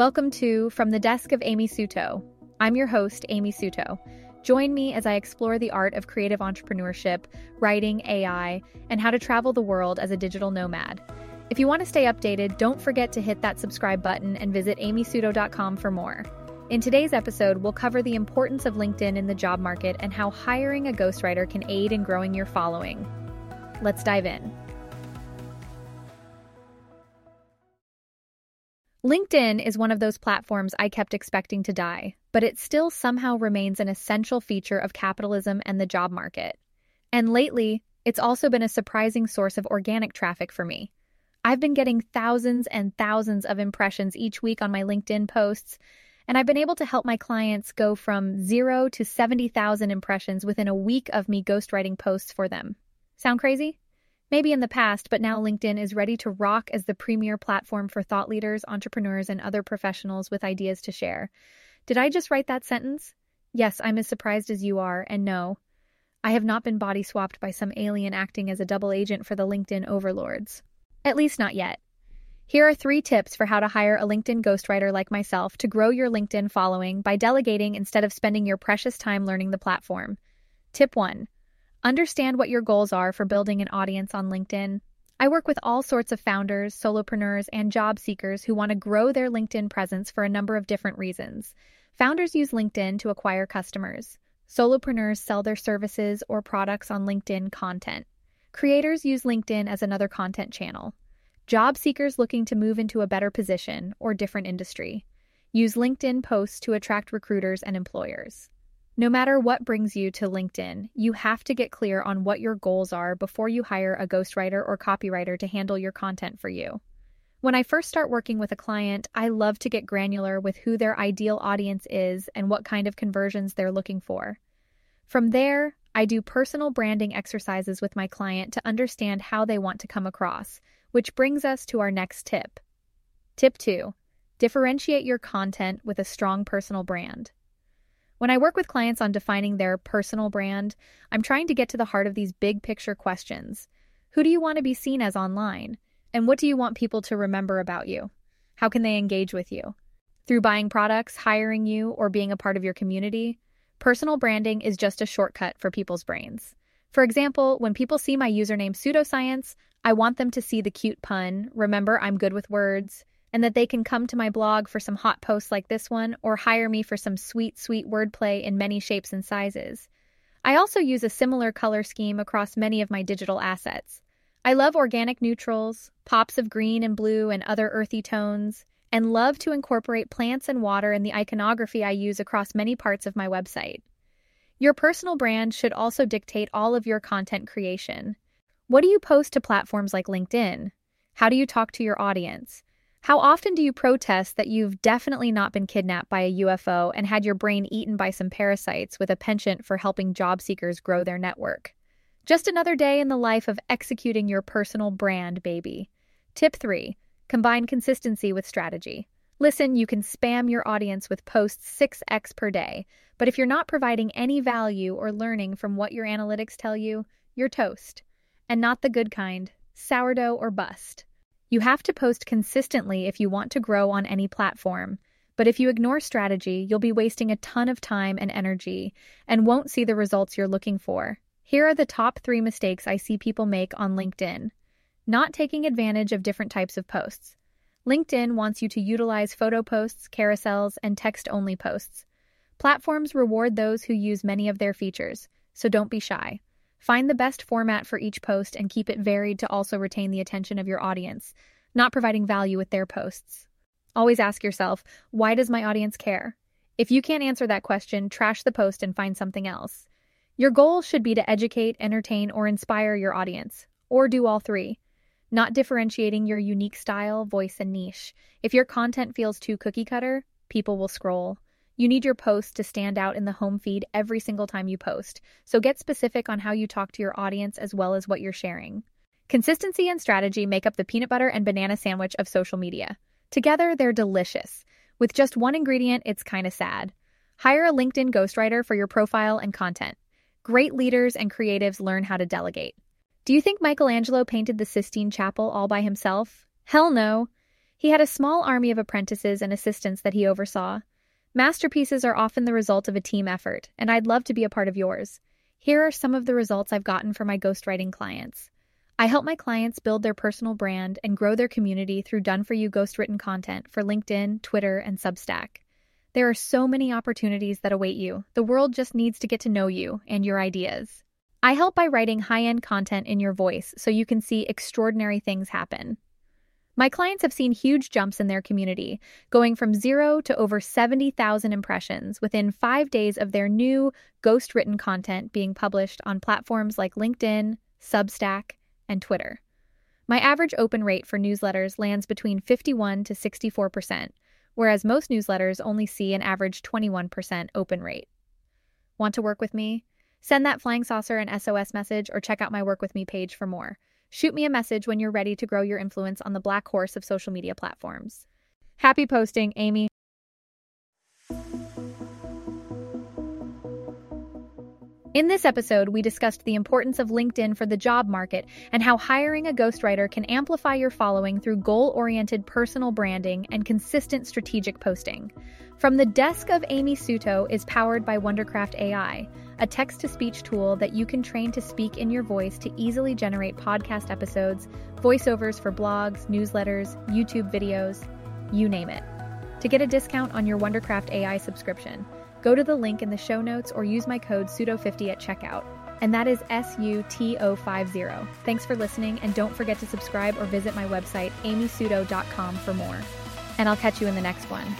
Welcome to From the Desk of Amy Suto. I'm your host, Amy Suto. Join me as I explore the art of creative entrepreneurship, writing, AI, and how to travel the world as a digital nomad. If you want to stay updated, don't forget to hit that subscribe button and visit amysuto.com for more. In today's episode, we'll cover the importance of LinkedIn in the job market and how hiring a ghostwriter can aid in growing your following. Let's dive in. LinkedIn is one of those platforms I kept expecting to die, but it still somehow remains an essential feature of capitalism and the job market. And lately, it's also been a surprising source of organic traffic for me. I've been getting thousands and thousands of impressions each week on my LinkedIn posts, and I've been able to help my clients go from zero to 70,000 impressions within a week of me ghostwriting posts for them. Sound crazy? Maybe in the past, but now LinkedIn is ready to rock as the premier platform for thought leaders, entrepreneurs, and other professionals with ideas to share. Did I just write that sentence? Yes, I'm as surprised as you are, and no, I have not been body swapped by some alien acting as a double agent for the LinkedIn overlords. At least not yet. Here are three tips for how to hire a LinkedIn ghostwriter like myself to grow your LinkedIn following by delegating instead of spending your precious time learning the platform. Tip 1 Understand what your goals are for building an audience on LinkedIn. I work with all sorts of founders, solopreneurs, and job seekers who want to grow their LinkedIn presence for a number of different reasons. Founders use LinkedIn to acquire customers. Solopreneurs sell their services or products on LinkedIn content. Creators use LinkedIn as another content channel. Job seekers looking to move into a better position or different industry use LinkedIn posts to attract recruiters and employers. No matter what brings you to LinkedIn, you have to get clear on what your goals are before you hire a ghostwriter or copywriter to handle your content for you. When I first start working with a client, I love to get granular with who their ideal audience is and what kind of conversions they're looking for. From there, I do personal branding exercises with my client to understand how they want to come across, which brings us to our next tip. Tip 2 Differentiate your content with a strong personal brand. When I work with clients on defining their personal brand, I'm trying to get to the heart of these big picture questions. Who do you want to be seen as online? And what do you want people to remember about you? How can they engage with you? Through buying products, hiring you, or being a part of your community? Personal branding is just a shortcut for people's brains. For example, when people see my username sutoscience, I want them to see the cute pun, remember I'm good with words, and that they can come to my blog for some hot posts like this one or hire me for some sweet, sweet wordplay in many shapes and sizes. I also use a similar color scheme across many of my digital assets. I love organic neutrals, pops of green and blue and other earthy tones, and love to incorporate plants and water in the iconography I use across many parts of my website. Your personal brand should also dictate all of your content creation. What do you post to platforms like LinkedIn? How do you talk to your audience? How often do you protest that you've definitely not been kidnapped by a UFO and had your brain eaten by some parasites with a penchant for helping job seekers grow their network? Just another day in the life of executing your personal brand, baby. Tip 3 Combine consistency with strategy. Listen, you can spam your audience with posts 6x per day, but if you're not providing any value or learning from what your analytics tell you, you're toast. And not the good kind sourdough or bust. You have to post consistently if you want to grow on any platform. But if you ignore strategy, you'll be wasting a ton of time and energy and won't see the results you're looking for. Here are the top three mistakes I see people make on LinkedIn. Not taking advantage of different types of posts. LinkedIn wants you to utilize photo posts, carousels, and text only posts. Platforms reward those who use many of their features, so don't be shy. Find the best format for each post and keep it varied to also retain the attention of your audience, not providing value with their posts. Always ask yourself, why does my audience care? If you can't answer that question, trash the post and find something else. Your goal should be to educate, entertain, or inspire your audience, or do all three. Not differentiating your unique style, voice, and niche. If your content feels too cookie cutter, people will scroll. You need your post to stand out in the home feed every single time you post, so get specific on how you talk to your audience as well as what you're sharing. Consistency and strategy make up the peanut butter and banana sandwich of social media. Together, they're delicious. With just one ingredient, it's kind of sad. Hire a LinkedIn ghostwriter for your profile and content. Great leaders and creatives learn how to delegate. Do you think Michelangelo painted the Sistine Chapel all by himself? Hell no. He had a small army of apprentices and assistants that he oversaw. Masterpieces are often the result of a team effort, and I'd love to be a part of yours. Here are some of the results I've gotten for my ghostwriting clients. I help my clients build their personal brand and grow their community through done for you ghostwritten content for LinkedIn, Twitter, and Substack. There are so many opportunities that await you. The world just needs to get to know you and your ideas. I help by writing high end content in your voice so you can see extraordinary things happen. My clients have seen huge jumps in their community, going from zero to over 70,000 impressions within five days of their new ghost written content being published on platforms like LinkedIn, Substack, and Twitter. My average open rate for newsletters lands between 51 to 64%, whereas most newsletters only see an average 21% open rate. Want to work with me? Send that flying saucer an SOS message or check out my Work With Me page for more. Shoot me a message when you're ready to grow your influence on the black horse of social media platforms. Happy posting, Amy. In this episode, we discussed the importance of LinkedIn for the job market and how hiring a ghostwriter can amplify your following through goal oriented personal branding and consistent strategic posting. From the Desk of Amy Suto is powered by Wondercraft AI a text to speech tool that you can train to speak in your voice to easily generate podcast episodes, voiceovers for blogs, newsletters, YouTube videos, you name it. To get a discount on your Wondercraft AI subscription, go to the link in the show notes or use my code SUTO50 at checkout. And that is S U T O 50. Thanks for listening, and don't forget to subscribe or visit my website, amysuto.com, for more. And I'll catch you in the next one.